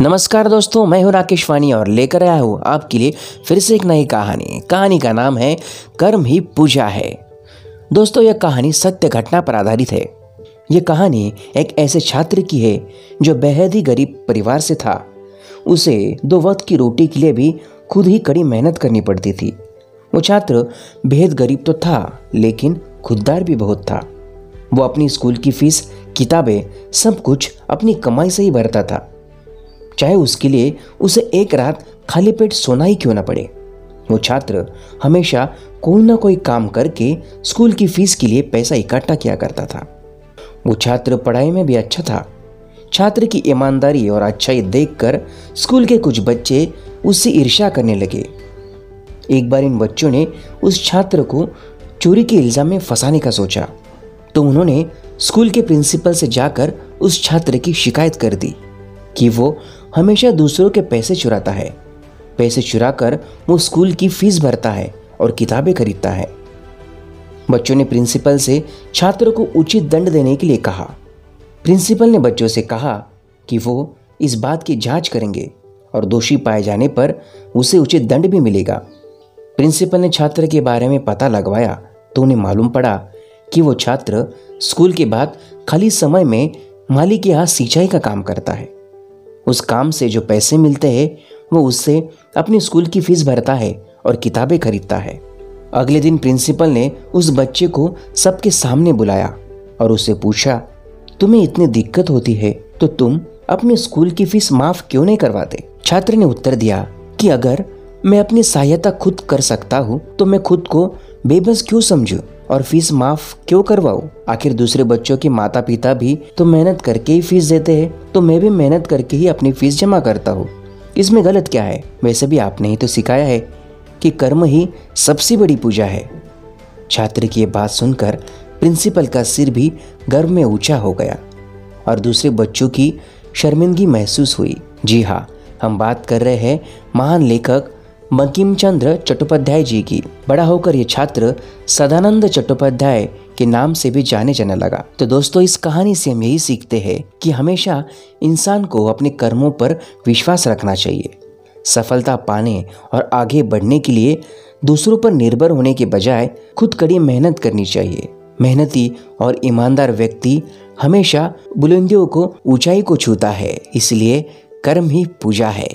नमस्कार दोस्तों, मैं हूँ राकेश वानी और लेकर आया हूँ आपके लिए फिर से एक नई कहानी। कहानी का नाम है, कर्म ही पूजा है। दोस्तों, यह कहानी सत्य घटना पर आधारित है। यह कहानी एक ऐसे छात्र की है, जो बेहद ही गरीब परिवार से था। उसे दो वक्त की रोटी के लिए भी खुद ही कड़ी मेहनत करनी पड़ती थी। वो छात्र बेहद गरीब तो था, लेकिन खुददार भी बहुत था। वो अपनी स्कूल की फ़ीस, किताबें, सब कुछ अपनी कमाई से ही भरता था। चाहे उसके लिए उसे एक रात खाली पेट सोना ही क्यों ना पड़े? वो छात्र हमेशा कोई ना कोई काम करके स्कूल की फ़ीस के लिए पैसा इकट्ठा किया करता था। वो छात्र पढ़ाई में भी अच्छा था। छात्र की ईमानदारी और अच्छाई देखकर स्कूल के कुछ बच्चे उससे ईर्ष्या करने लगे। एक बार इन बच्चों ने उस छात्र को चोरी के इल्ज़ाम में फंसाने का सोचा। तो उन्होंने स्कूल के प्रिंसिपल से जाकर उस छात्र की शिकायत कर दी कि वो हमेशा दूसरों के पैसे चुराता है। पैसे चुराकर वो स्कूल की फ़ीस भरता है और किताबें खरीदता है। बच्चों ने प्रिंसिपल से छात्र को उचित दंड देने के लिए कहा। प्रिंसिपल ने बच्चों से कहा कि वो इस बात की जाँच करेंगे और दोषी पाए जाने पर उसे उचित दंड भी मिलेगा। प्रिंसिपल ने छात्र के बारे में पता लगवाया तो उन्हें मालूम पड़ा कि वो छात्र स्कूल के बाद खाली समय में माली के यहाँ सिंचाई का काम करता है। उस काम से जो पैसे मिलते हैं, वो उससे अपनी स्कूल की फ़ीस भरता है और किताबें खरीदता है। अगले दिन प्रिंसिपल ने उस बच्चे को सबके सामने बुलाया और उससे पूछा, तुम्हें इतनी दिक्कत होती है तो तुम अपने स्कूल की फ़ीस माफ़ क्यों नहीं करवाते? छात्र ने उत्तर दिया कि अगर मैं अपनी सहायता खुद कर सकता हूँ तो मैं खुद को बेबस क्यों समझू? और फ़ीस माफ़ क्यों करवाओ आखिर दूसरे बच्चों के माता पिता भी तो मेहनत करके ही फ़ीस देते हैं तो मैं भी मेहनत करके ही अपनी फ़ीस जमा करता हूँ। इसमें गलत क्या है? वैसे भी आपने ही तो सिखाया है कि कर्म ही सबसे बड़ी पूजा है। छात्र की ये बात सुनकर प्रिंसिपल का सिर भी गर्व में ऊँचा हो गया और दूसरे बच्चों की शर्मिंदगी महसूस हुई। जी हाँ हम बात कर रहे हैं महान लेखक बंकिम चंद्र चट्टोपाध्याय जी की। बड़ा होकर ये छात्र सदानंद चट्टोपाध्याय के नाम से भी जाने जाने लगा। तो दोस्तों, इस कहानी से हम यही सीखते हैं कि हमेशा इंसान को अपने कर्मों पर विश्वास रखना चाहिए। सफलता पाने और आगे बढ़ने के लिए दूसरों पर निर्भर होने के बजाय खुद कड़ी मेहनत करनी चाहिए। मेहनती और ईमानदार व्यक्ति हमेशा बुलंदियों को ऊंचाई को छूता है, इसलिए कर्म ही पूजा है।